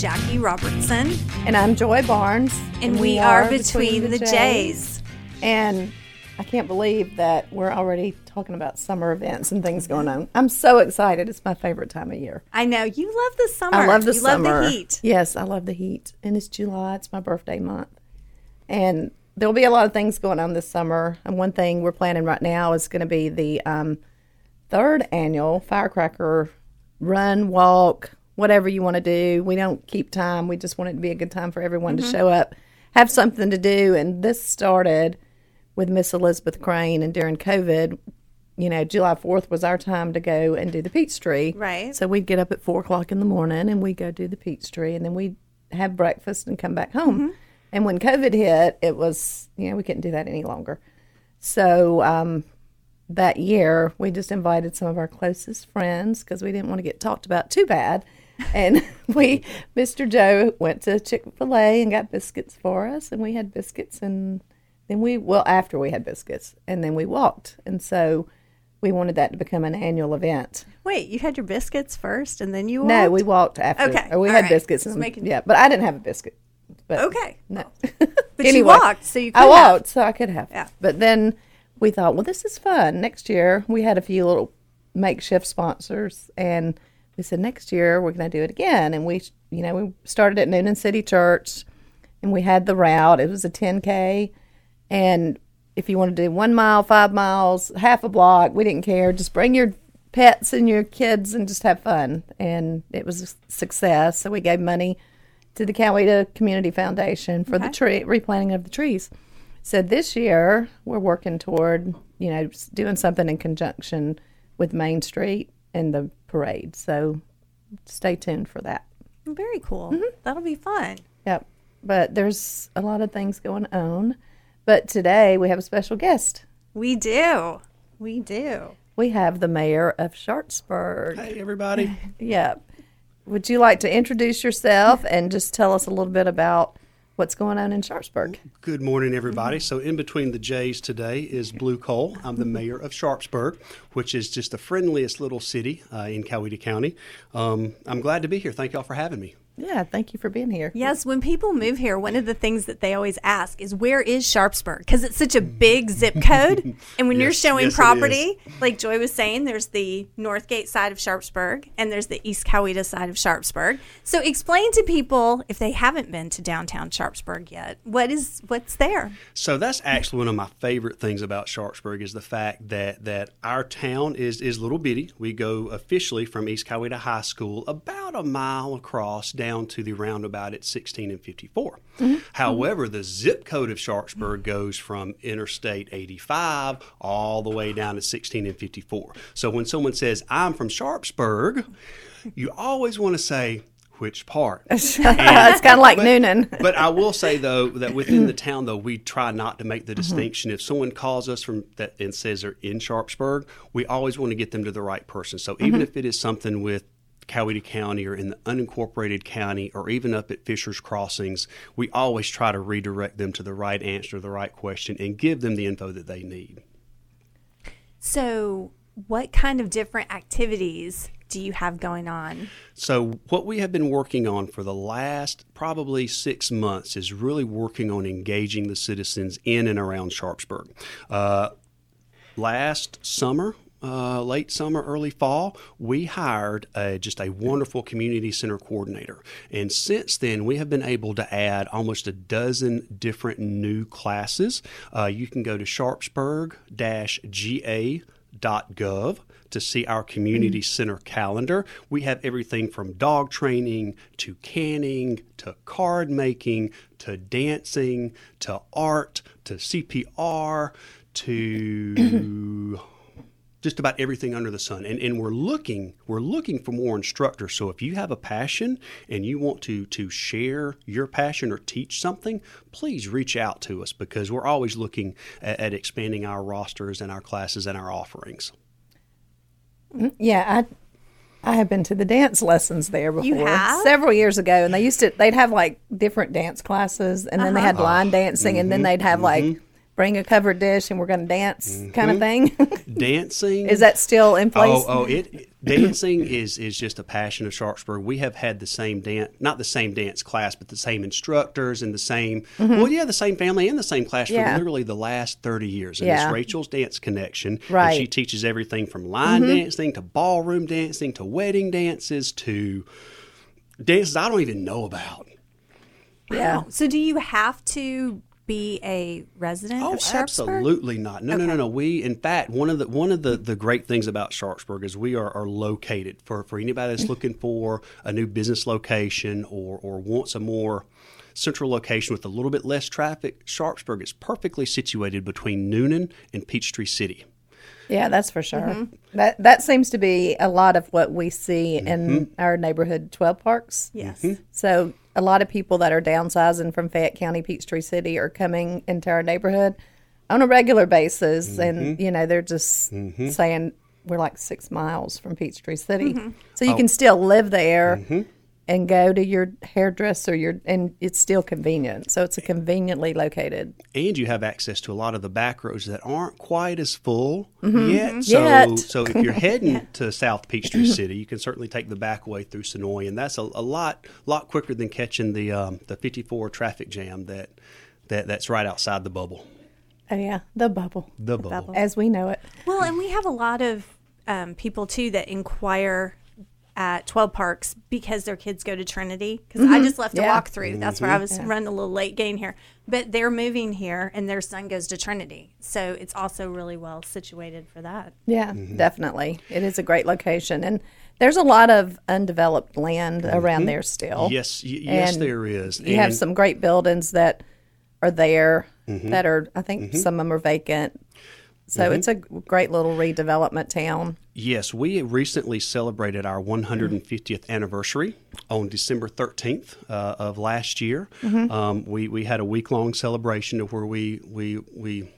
Jackie Robertson, And I'm Joy Barnes. and, we, are Between, the Jays. And I can't believe that we're already talking about summer events and things going on. I'm so excited. It's my favorite time of year. I know you love the summer. I love the you summer. love the heat. Yes, I love the heat. And it's July. It's my birthday month. And there'll be a lot of things going on this summer. And one thing we're planning right now is going to be the um, third annual firecracker run, walk, whatever you want to do. We don't keep time. We just want it to be a good time for everyone to show up, have something to do. And this started with Miss Elizabeth Crane. And during COVID, you know, July 4th was our time to go and do the Peachtree. Right. So we'd get up at four o'clock in the morning and we'd go do the Peachtree and then we'd have breakfast and come back home. And when COVID hit, it was, you know, we couldn't do that any longer. So um, that year, we just invited some of our closest friends because we didn't want to get talked about too bad. And we, Mr. Joe, went to Chick fil A and got biscuits for us. And we had biscuits. And then we, well, after we had biscuits, and then we walked. And so we wanted that to become an annual event. Wait, you had your biscuits first, and then you walked? No, we walked after. Okay, Or we all had right. biscuits. Just And, making- Yeah, but I didn't have a biscuit. But Okay. No. But you walked, so you could I have. walked, so I could have. Yeah. But then we thought, well, this is fun. Next year, we had a few little makeshift sponsors, and we said next year we're going to do it again. And we, you know, we started at Newnan City Church, and we had the route. It was a 10k, and if you want to do one mile, five miles, half a block, we didn't care. Just bring your pets and your kids and just have fun. And it was a success. So we gave money to the Coweta Community Foundation for the tree replanting of the trees. So this year we're working toward, you know, doing something in conjunction with Main Street and the parade. So stay tuned for that. Very cool. Mm-hmm. That'll be fun. Yep. But there's a lot of things going on. But today we have a special guest. We do. We do. We have the mayor of Sharpsburg. Hey, everybody. Yep. Would you like to introduce yourself and just tell us a little bit about what's going on in Sharpsburg? Good morning, everybody. So, in between the J's today is Blue Cole. I'm the mayor of Sharpsburg, which is just the friendliest little city uh, in Coweta County. Um, I'm glad to be here. Thank y'all for having me. Yeah, thank you for being here. Yes, when people move here, one of the things that they always ask is where is Sharpsburg? Because it's such a big zip code. And when you're showing yes, property, like Joy was saying, there's the Northgate side of Sharpsburg and there's the East Coweta side of Sharpsburg. So explain to people if they haven't been to downtown Sharpsburg yet, what is what's there? So that's actually one of my favorite things about Sharpsburg is the fact that that our town is is little bitty. We go officially from East Coweta High School about a mile across down to the roundabout at 16 and 54. Mm-hmm. However, the zip code of Sharpsburg goes from Interstate 85 all the way down to 16 and 54. So when someone says I'm from Sharpsburg, you always want to say which part. it's kind of like Newnan. But I will say though that within the town though we try not to make the mm-hmm. distinction. If someone calls us from that and says they're in Sharpsburg, we always want to get them to the right person. So mm-hmm. even if it is something with Coweta County or in the unincorporated county or even up at Fisher's Crossings, we always try to redirect them to the right answer, the right question, and give them the info that they need. So what kind of different activities do you have going on? So, what we have been working on for the last probably six months is really working on engaging the citizens in and around Sharpsburg. Uh, last summer, uh, late summer, early fall, we hired uh, just a wonderful community center coordinator. And since then, we have been able to add almost a dozen different new classes. Uh, you can go to sharpsburg ga.gov to see our community center calendar. We have everything from dog training to canning to card making to dancing to art to CPR to just about everything under the sun. And, and we're looking we're looking for more instructors. So if you have a passion and you want to to share your passion or teach something please reach out to us because we're always looking at, at expanding our rosters and our classes and our offerings. Mm-hmm. Yeah, I I have been to the dance lessons there before You have? several years ago, and they used to they'd have like different dance classes, and then they had uh-huh. line dancing, and then mm-hmm. they'd have like mm-hmm. Bring a covered dish and we're going to dance kind of thing. Dancing Is that still in place? Mm-hmm. Oh, oh, it dancing is is just a passion of Sharpsburg. We have had the same dance, not the same dance class, but the same instructors and the same. Well, yeah, the same family and the same class Mm-hmm. Yeah. for literally the last thirty years. And Yeah. it's Rachel's Dance Connection. And Right. Mm-hmm. she teaches everything from line dancing to ballroom dancing to wedding dances to dances I don't even know about. yeah. So do you have to be a resident Oh, of Sharpsburg? absolutely not. No, no, no, no. We, in fact, one of the one of the, the great things about Sharpsburg is we are, are located for, for anybody that's looking for a new business location or or wants a more central location with a little bit less traffic. Sharpsburg is perfectly situated between Newnan and Peachtree City. Yeah, that's for sure. Mm-hmm. That that seems to be a lot of what we see Mm-hmm. in our neighborhood twelve parks. Yes. So a lot of people that are downsizing from Fayette County, Peachtree City, are coming into our neighborhood on a regular basis, Mm-hmm. and you know they're just saying we're like six miles from Peachtree City, Mm-hmm. so Oh. you can still live there Mm-hmm. And go to your hairdresser. Your and it's still convenient. So it's a conveniently located. and you have access to a lot of the back roads that aren't quite as full yet. So, Yet. so if you're heading to South Peachtree City, you can certainly take the back way through Senoia, and that's a, a lot lot quicker than catching the um, the 54 traffic jam that that that's right outside the bubble. Oh yeah, the bubble, The bubble. as we know it. Well, and we have a lot of um, people too that inquire at 12 Parks because their kids go to Trinity. Because I mm-hmm. just left a Yeah. walk through. That's where I mm-hmm. was running a little late getting here. But they're moving here and their son goes to Trinity. So it's also really well situated for that. Yeah, mm-hmm. definitely. It is a great location, and there's a lot of undeveloped land around there still. Yes, y- yes, And there is. You have some great buildings that are there Mm-hmm. that are, I think, some of them are vacant. So Mm-hmm. it's a great little redevelopment town. Yes, we recently celebrated our 150th anniversary on December 13th uh, of last year. Um, we, we had a week long celebration of where we we we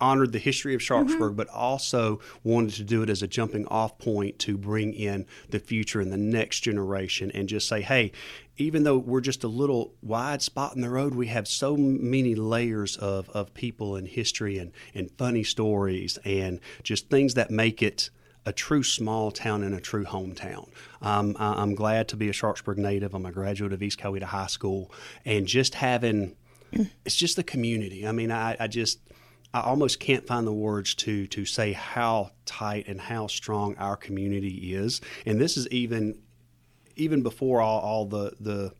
honored the history of Sharpsburg, but also wanted to do it as a jumping off point to bring in the future and the next generation and just say, hey, even though we're just a little wide spot in the road, we have so many layers of, of people and history and, and funny stories and just things that make it a true small town and a true hometown. Um, I'm glad to be a Sharpsburg native. I'm a graduate of East Coweta High School, and just having it's just the community. I mean, I, I just I almost can't find the words to to say how tight and how strong our community is. And this is even even before all, all the the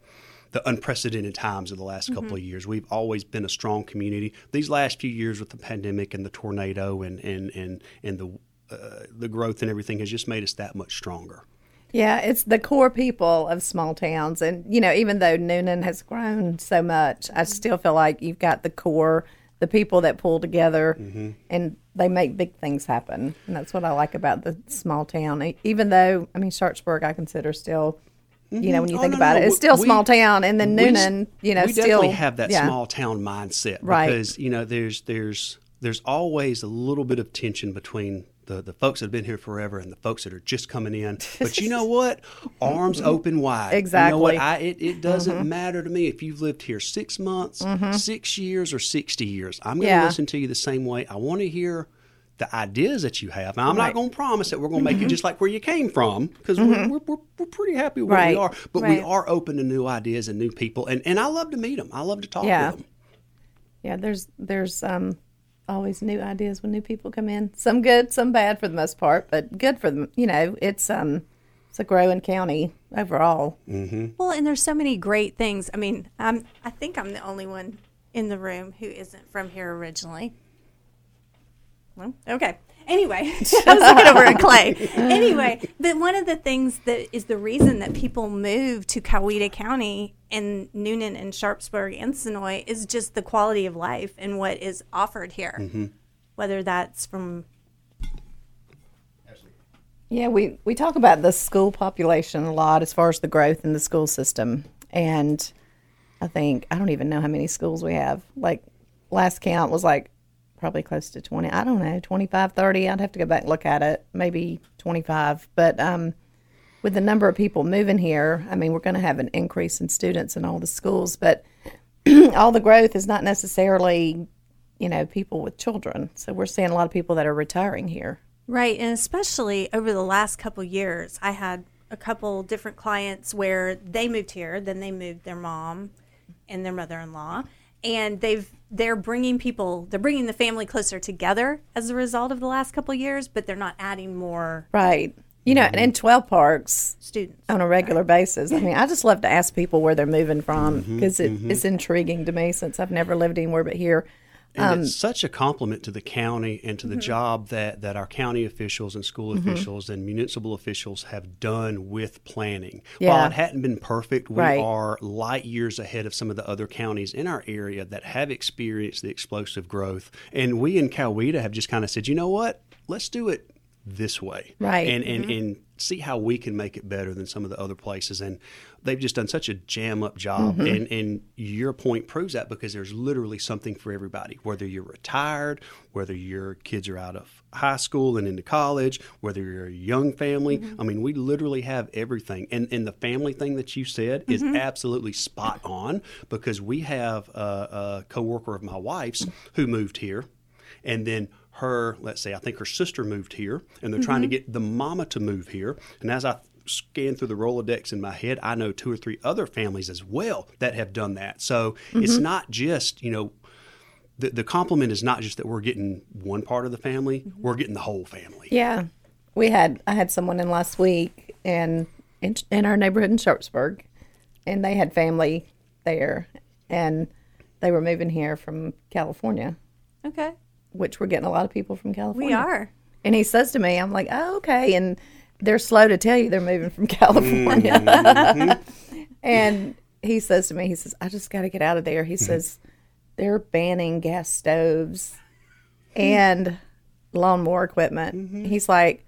the unprecedented times of the last couple of years. We've always been a strong community. These last few years with the pandemic and the tornado and and and and the uh, the growth and everything has just made us that much stronger. Yeah, it's the core people of small towns. And, you know, even though Newnan has grown so much, I still feel like you've got the core, the people that pull together Mm-hmm. and they make big things happen. And that's what I like about the small town. Even though, I mean, Sharpsburg, I consider still, you know, when you Oh, think no, about no, it, it's still a we- small town. And then we Newnan, you know, we still. definitely have that yeah. small town mindset Right. because you know there's there's there's always a little bit of tension between the, the folks that have been here forever and the folks that are just coming in. But you know what? Arms open wide. You know what? Exactly. I, it, it doesn't mm-hmm. matter to me if you've lived here six months, mm-hmm. six years, or 60 years. I'm going to Yeah. listen to you the same way. I want to hear the ideas that you have. Now, I'm Right. not going to promise that we're going to make it mm-hmm. just like where you came from because we're, we're, we're, we're pretty happy where we are. But we are open to new ideas and new people. And, and I love to meet them. I love to talk Yeah. with them. Yeah, there's there's um always new ideas when new people come in. Some good, some bad for the most part, but good for them. You know, it's um it's a growing county overall. Well, and there's so many great things. I mean, I'm, I think I'm the only one in the room who isn't from here originally. Well, okay. Anyway, I was looking over at Clay. Anyway, but one of the things that is the reason that people move to Coweta County and Newnan and Sharpsburg and Senoia is just the quality of life and what is offered here. Mm-hmm. Whether that's from Yeah, we we talk about the school population a lot as far as the growth in the school system, and I think I don't even know how many schools we have. Like last count was like probably close to 20 i don't know 25 30 i'd have to go back and look at it maybe 25 but um, with the number of people moving here i mean we're going to have an increase in students in all the schools but all the growth is not necessarily you know, people with children. So we're seeing a lot of people that are retiring here. Right, and especially over the last couple years, I had a couple different clients where they moved here, then they moved their mom and their mother-in-law, and they've they're bringing people, they're bringing the family closer together as a result of the last couple years, but they're not adding more Right. You know, and in 12 parks students. on a regular basis. I mean, I just love to ask people where they're moving from mm-hmm, because it, mm-hmm. it's intriguing to me since I've never lived anywhere but here. And Um, it's such a compliment to the county and Mm-hmm. to the job that, that our county officials and school officials and municipal officials have done with planning. While it hadn't been perfect, we Right. are light years ahead of some of the other counties in our area that have experienced the explosive growth. And we in Coweta have just kind of said, you know what? Let's do it this way. Right. And, and, mm-hmm. and see how we can make it better than some of the other places. And they've just done such a jam up job. Mm-hmm. And, and your point proves that because there's literally something for everybody, whether you're retired, whether your kids are out of high school and into college, whether you're a young family. Mm-hmm. I mean, we literally have everything. And, and the family thing that you said is absolutely spot on because we have a, a coworker of my wife's who moved here and then her let's say i think her sister moved here and they're trying to mm-hmm. get the mama to move here. And as i scan through the rolodex in my head i know two or three other families as well that have done that. So it's mm-hmm. not just you know the, the compliment is not just that we're getting one part of the family mm-hmm. we're getting the whole family. Yeah, we had I had someone in last week and in, in our neighborhood in Sharpsburg, and they had family there, and they were moving here from California, Okay, which we're getting a lot of people from California. we are. And he says to me, I'm like, oh, okay. And they're slow to tell you they're moving from California. Mm-hmm. and he says to me, he says, I just got to get out of there. He mm-hmm. says, they're banning gas stoves and lawnmower equipment. Mm-hmm. He's like,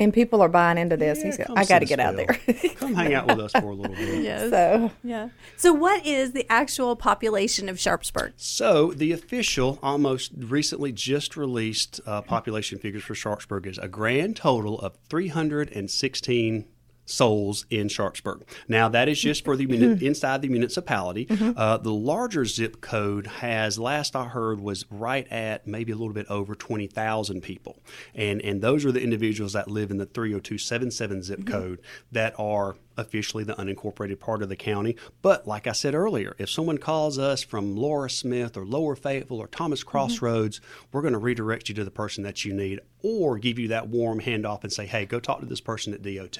and people are buying into this. Yeah, He's like, I got to get out still. there. come hang out with us for a little bit Yes. so, yeah. So, what is the actual population of Sharpsburg? So the official, almost recently just released uh, population figures for Sharpsburg is a grand total of 316 souls in Sharpsburg. Now that is just for the muni- mm-hmm. inside the municipality. Mm-hmm. Uh, the larger zip code has, last I heard, was right at maybe a little bit over 20,000 people, and and those are the individuals that live in the 30277 zip mm-hmm. code that are officially the unincorporated part of the county. But like I said earlier, if someone calls us from Laura Smith or Lower Fayetteville or Thomas mm-hmm. Crossroads, we're going to redirect you to the person that you need or give you that warm handoff and say, hey, go talk to this person at DOT.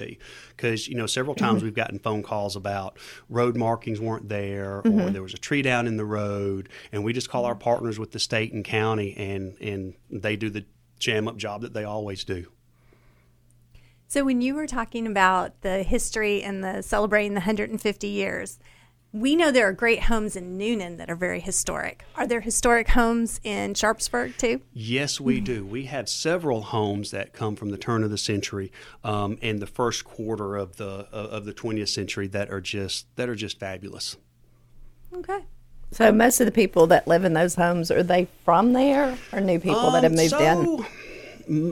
Because, you know, several mm-hmm. times we've gotten phone calls about road markings weren't there or mm-hmm. there was a tree down in the road. And we just call our partners with the state and county and, and they do the jam up job that they always do. So, when you were talking about the history and the celebrating the 150 years, we know there are great homes in Newnan that are very historic. Are there historic homes in Sharpsburg too? Yes, we do. We have several homes that come from the turn of the century um, and the first quarter of the uh, of the 20th century that are just that are just fabulous. Okay. so most of the people that live in those homes, are they from there or new people that have Um, moved in? so, m-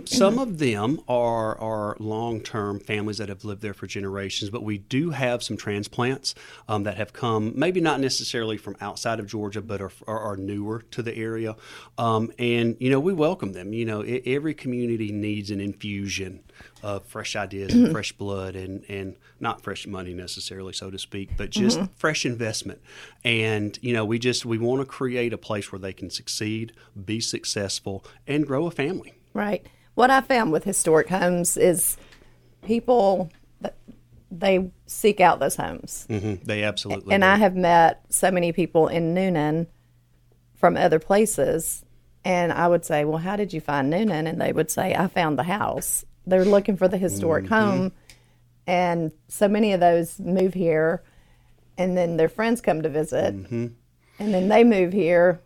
Some of them are are long term families that have lived there for generations, but we do have some transplants um, that have come, maybe not necessarily from outside of Georgia, but are, are, are newer to the area. Um, and you know, we welcome them. You know, e- every community needs an infusion of fresh ideas and fresh blood, and and not fresh money necessarily, so to speak, but just fresh investment. And you know, we just we want to create a place where they can succeed, be successful, and grow a family. Right. What I found with historic homes is people they seek out those homes. hmm They absolutely. And do. I have met so many people in Newnan from other places and I would say, "Well, how did you find Newnan?" and they would say, "I found the house." They're looking for the historic home. And so many of those move here and then their friends come to visit. And then they move here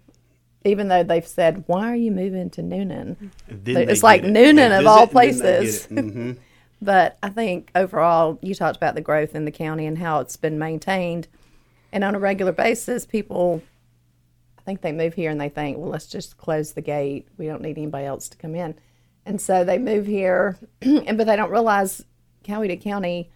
even though they've said, "Why are you moving to Newnan?" It's like it. Newnan of all visit and then they get places. Mhm. But I think overall, you talked about the growth in the county and how it's been maintained. And on a regular basis, people, I think they move here and they think, well, let's just close the gate. We don't need anybody else to come in. And so they move here, and but they don't realize Coweta County,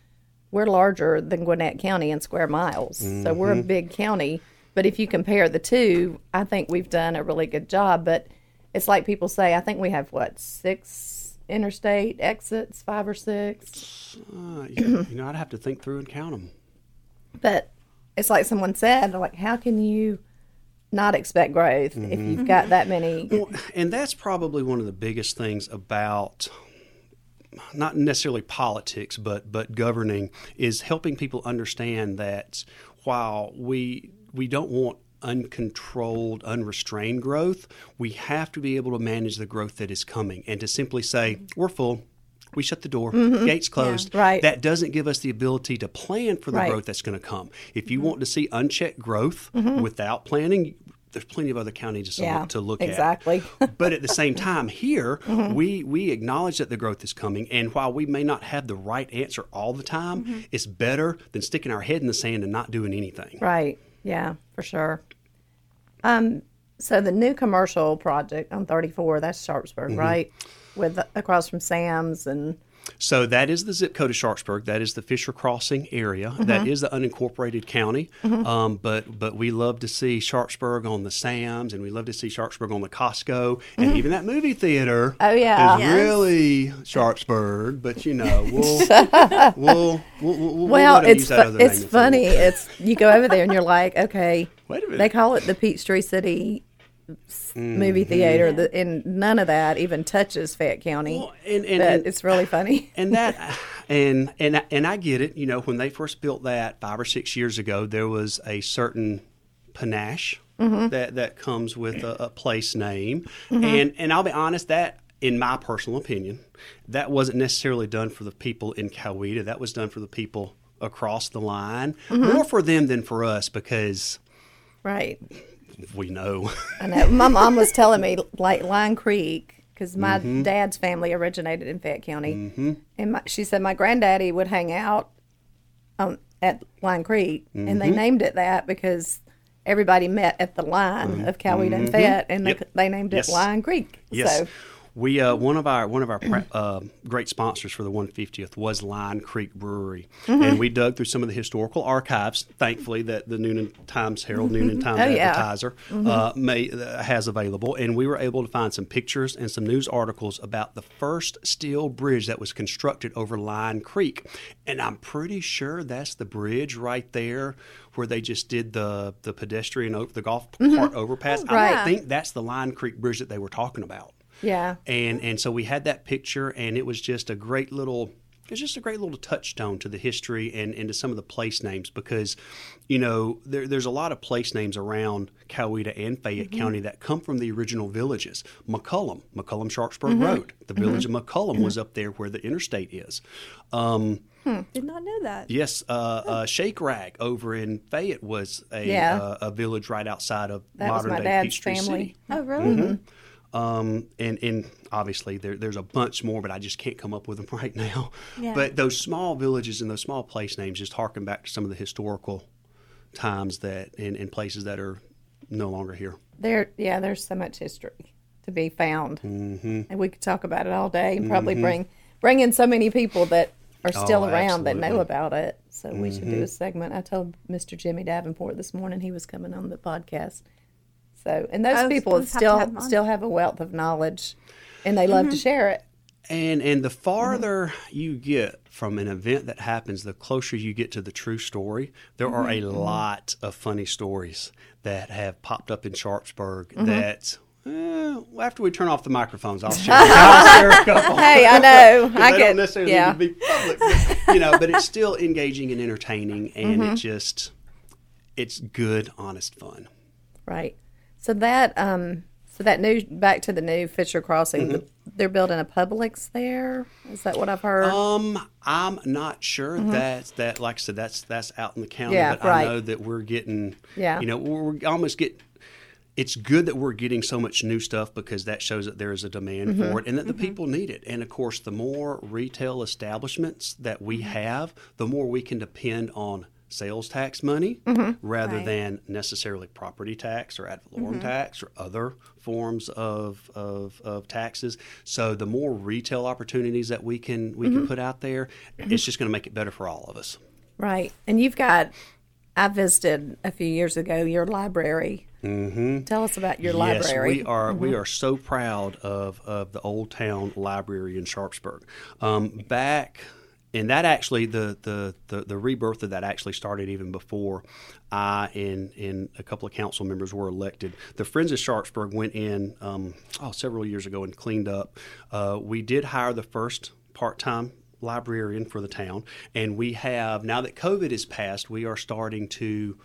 we're larger than Gwinnett County in square miles. So we're a big county, But if you compare the two, I think we've done a really good job. But it's like people say, I think we have what six interstate exits, five or six. Uh, you, you know, I'd have to think through and count them. But it's like someone said, like, how can you not expect growth if you've got that many? Well, and that's probably one of the biggest things about not necessarily politics, but but governing is helping people understand that while we we don't want uncontrolled, unrestrained growth, we have to be able to manage the growth that is coming, and to simply say we're full. We shut the door, gates closed. Right. That doesn't give us the ability to plan for the Right. growth that's going to come. If you want to see unchecked growth without planning, there's plenty of other counties to, Yeah, look, to look at exactly. but at the same time, here Mm-hmm. we we acknowledge that the growth is coming, and while we may not have the right answer all the time, Mm-hmm. it's better than sticking our head in the sand and not doing anything. Right. Yeah, for sure. Um, so the new commercial project on 34, that's Sharpsburg, Mm-hmm. right? With across from Sam's and So that is the zip code of Sharpsburg. That is the Fisher Crossing area. Mm-hmm. That is the unincorporated county. Um, but but we love to see Sharpsburg on the Sam's, and we love to see Sharpsburg on the Costco, and even that movie theater. Mm-hmm. Oh, yeah. is Yes. really Sharpsburg. But you know, we'll we'll we'll, we'll, we'll well, it's use that fu- other it's name if they funny. It's you go over there and you're like, okay, Wait a minute. they call it the Peachtree City s- movie Mm-hmm. theater, the, and none of that even touches Fayette County. Well, and- and- and- it's really funny. and that and and and I get it. You know, when they first built that five or six years ago, there was a certain panache mm-hmm. that that comes with a, a place name, mm-hmm. and and I'll be honest that. In my personal opinion, that wasn't necessarily done for the people in Coweta. That was done for the people across the line, mm-hmm. more for them than for us because right. We know. I know. My mom was telling me like Line Creek because my Mm-hmm. dad's family originated in Fayette County, and my, she said my granddaddy would hang out um, at Line Creek, and Mm-hmm. they named it that because everybody met at the line of Coweta and Fayette, and Mm-hmm. Yep. they, they named it Yes. Line Creek. Yes. So We uh, one of our one of our uh, great sponsors for the 150th was Line Creek Brewery, Mm-hmm. and we dug through some of the historical archives. Thankfully, that the Newnan Times Herald, Newnan Times Oh, yeah. Advertiser uh, may, uh, has available, and we were able to find some pictures and some news articles about the first steel bridge that was constructed over Line Creek, and I'm pretty sure that's the bridge right there where they just did the the pedestrian over the golf cart overpass. I right. think that's the Line Creek bridge that they were talking about yeah, and and so we had that picture and it was just a great little it's just a great little touchstone to the history and, and to some of the place names because you know there, there's a lot of place names around Coweta and Fayette County that come from the original villages. McCullum McCullum Sharpsburg Road the village of McCullum was up there where the interstate is. Um, Did not know that. yes uh, uh, Shake Rag over in Fayette was a, Yeah. uh, a village right outside of That modern my day dad's Peachtree family. City. Oh, really? Um, and and obviously there, there's a bunch more, but I just can't come up with them right now. Yeah. But those small villages and those small place names just harken back to some of the historical times that in, in places that are no longer here. there. Yeah, there's so much history to be found, Mm-hmm. and we could talk about it all day and probably bring bring in so many people that are still Oh, around that know about it. So we should Mm-hmm. do a segment. I told Mr. Jimmy Davenport this morning he was coming on the podcast. So and those Oh, people we'll have still have still have a wealth of knowledge, and they love Mm-hmm. to share it. And and the farther you get from an event that happens, the closer you get to the true story. There are a lot of funny stories that have popped up in Sharpsburg that. eh, after we turn off the microphones, I'll share, I'll share a couple. Hey, I know. But I they get don't necessarily yeah. need to be public, but, you know. But it's still engaging and entertaining, and Mm-hmm. it just it's good, honest fun. Right. So that um so that new back to the new Fisher Crossing, the, they're building a Publix there. Is that what I've heard? Um, I'm not sure that that like I said that's that's out in the county, Mm-hmm. Yeah, but right. I know that we're getting Yeah. you know we're, almost get. It's good that we're getting so much new stuff because that shows that there is a demand Mm-hmm. for it and that the people need it. And of course, the more retail establishments that we Mm-hmm. have, the more we can depend on sales tax money Mm-hmm. rather Right. than necessarily property tax or ad valorem tax or other forms of, of, of taxes. So the more retail opportunities that we can we Mm-hmm. can put out there, it's just going to make it better for all of us. right. And you've got I visited a few years ago your library. Mm-hmm. Tell us about your Yes, library. we are we are so proud of, of the Old Town Library in Sharpsburg. Um, back and that actually the, the, the, the rebirth of that actually started even before I and and a couple of council members were elected. The Friends of Sharpsburg went in um, oh several years ago and cleaned up. Uh, we did hire the first part time librarian for the town, and we have now that COVID is passed, we are starting to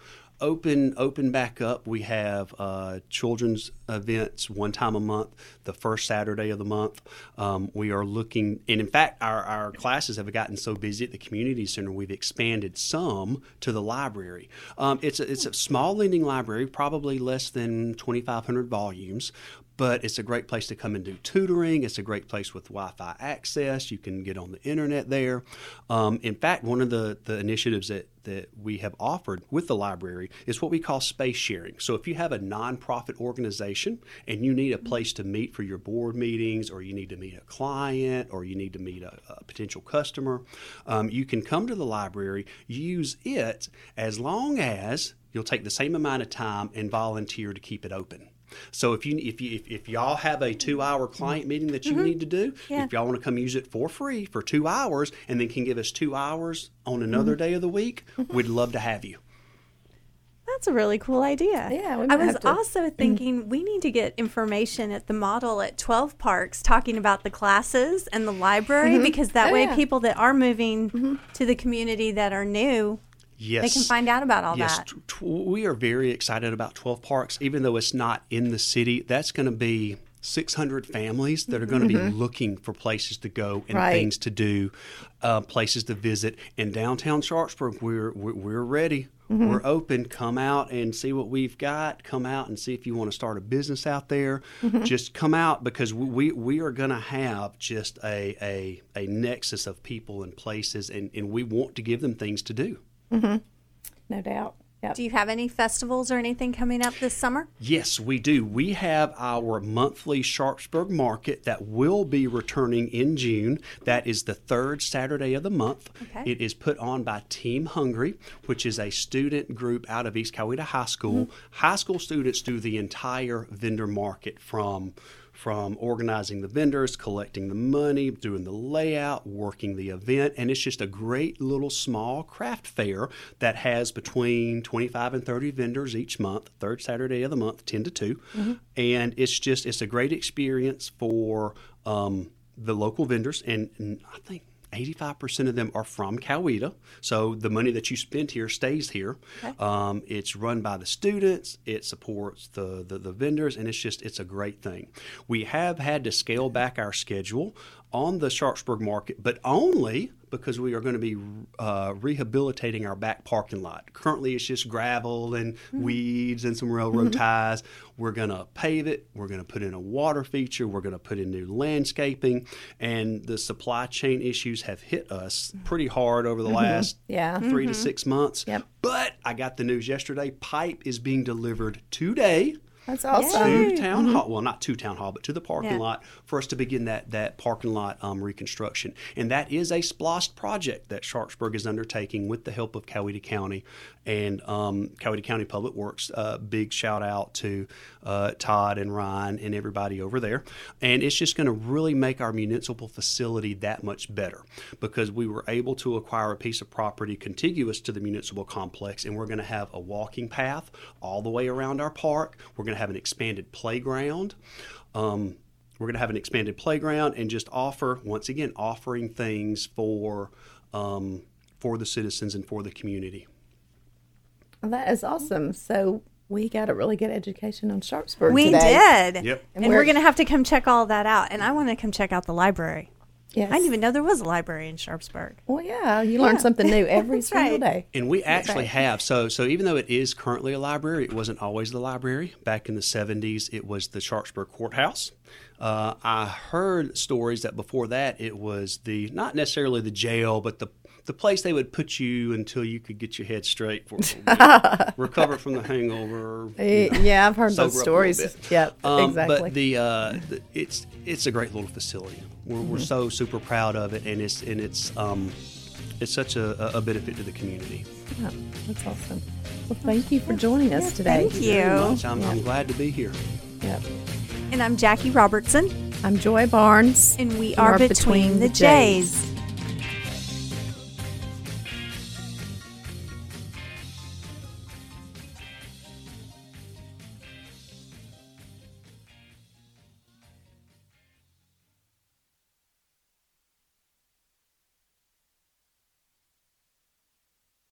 open open back up. We have uh, children's events one time a month, the first Saturday of the month. Um, we are looking, and in fact, our, our classes have gotten so busy at the community center, we've expanded some to the library. Um, it's a, it's a small lending library, probably less than 2,500 volumes, but it's a great place to come and do tutoring. It's a great place with Wi-Fi access. You can get on the internet there. Um, in fact, one of the, the initiatives that, that we have offered with the library is what we call space sharing. So if you have a nonprofit organization and you need a place to meet for your board meetings, or you need to meet a client, or you need to meet a, a potential customer, um, you can come to the library, use it as long as you'll take the same amount of time and volunteer to keep it open. So if you if you if, if y'all have a two mm-hmm. hour client meeting that you mm-hmm. need to do, Yeah. if y'all want to come use it for free for two hours and then can give us two hours on another mm-hmm. day of the week, we'd love to have you. That's a really cool idea. Yeah, we I was have to- also thinking we need to get information at the model at 12 parks talking about the classes and the library because that Oh, way yeah. people that are moving to the community that are new, Yes. they can find out about all yes, that. t- we are very excited about 12 parks, even though it's not in the city. That's going to be 600 families that are going to be mm-hmm. looking for places to go and Right. things to do, uh, places to visit. In downtown Sharpsburg, we're we're, we're ready. Mm-hmm. We're open. Come out and see what we've got. Come out and see if you want to start a business out there. Mm-hmm. Just come out because we we are going to have just a, a a nexus of people and places, and, and we want to give them things to do. Mm-hmm. no doubt. Yep. Do you have any festivals or anything coming up this summer? Yes, we do. We have our monthly Sharpsburg Market that will be returning in June. That is the third Saturday of the month. Okay. It is put on by Team Hungry, which is a student group out of East Coweta High School. Mm-hmm. High school students do the entire vendor market from from organizing the vendors, collecting the money, doing the layout, working the event, and it's just a great little small craft fair that has between 25 and 30 vendors each month, third Saturday of the month, 10 to 2. And it's just, it's a great experience for um, the local vendors, and, and I think 85% of them are from Coweta. So the money that you spend here stays here. Um, it's run by the students. It supports the, the, the vendors, and it's just, it's a great thing. We have had to scale back our schedule on the Sharpsburg market, but only because we are going to be uh, rehabilitating our back parking lot. Currently, it's just gravel and mm-hmm. weeds and some railroad mm-hmm. ties. We're going to pave it. We're going to put in a water feature. We're going to put in new landscaping. And the supply chain issues have hit us pretty hard over the mm-hmm. last Yeah. 3 to six months. Yep. But I got the news yesterday. Pipe is being delivered today That's awesome. to town hall. Well, not to town hall, but to the parking Yeah. lot for us to begin that that parking lot um, reconstruction. And that is a SPLOST project that Sharpsburg is undertaking with the help of Coweta County and um, Coweta County Public Works. Uh, big shout out to uh, Todd and Ryan and everybody over there. And it's just going to really make our municipal facility that much better because we were able to acquire a piece of property contiguous to the municipal complex, and we're going to have a walking path all the way around our park. We're going to have an expanded playground. Um, we're going to have an expanded playground and just offer, once again, offering things for um, for the citizens and for the community. That is awesome. So we got a really good education on Sharpsburg We today. did. Yep. And, And we're, we're- going to have to come check all that out. And I want to come check out the library. Yes. I didn't even know there was a library in Sharpsburg. Well, yeah, you learn something new every single right. day. And we actually right. have so so even though it is currently a library, it wasn't always the library. Back in the '70s, it was the Sharpsburg Courthouse. Uh, I heard stories that before that it was the not necessarily the jail, but the the place they would put you until you could get your head straight for recover from the hangover. you Eh, know. Yeah, I've heard those up a little stories. bit. Yep, Um, exactly. But the, uh, the it's it's a great little facility. We're, we're so super proud of it, and it's and it's um, it's such a, a benefit to the community. Yeah, that's awesome. Well, thank you for joining us today. thank you. Very much. I'm, I'm glad to be here. Yep. And I'm Jackie Robertson, I'm Joy Barnes. and we You are, are between, Between the the Jays. Jays.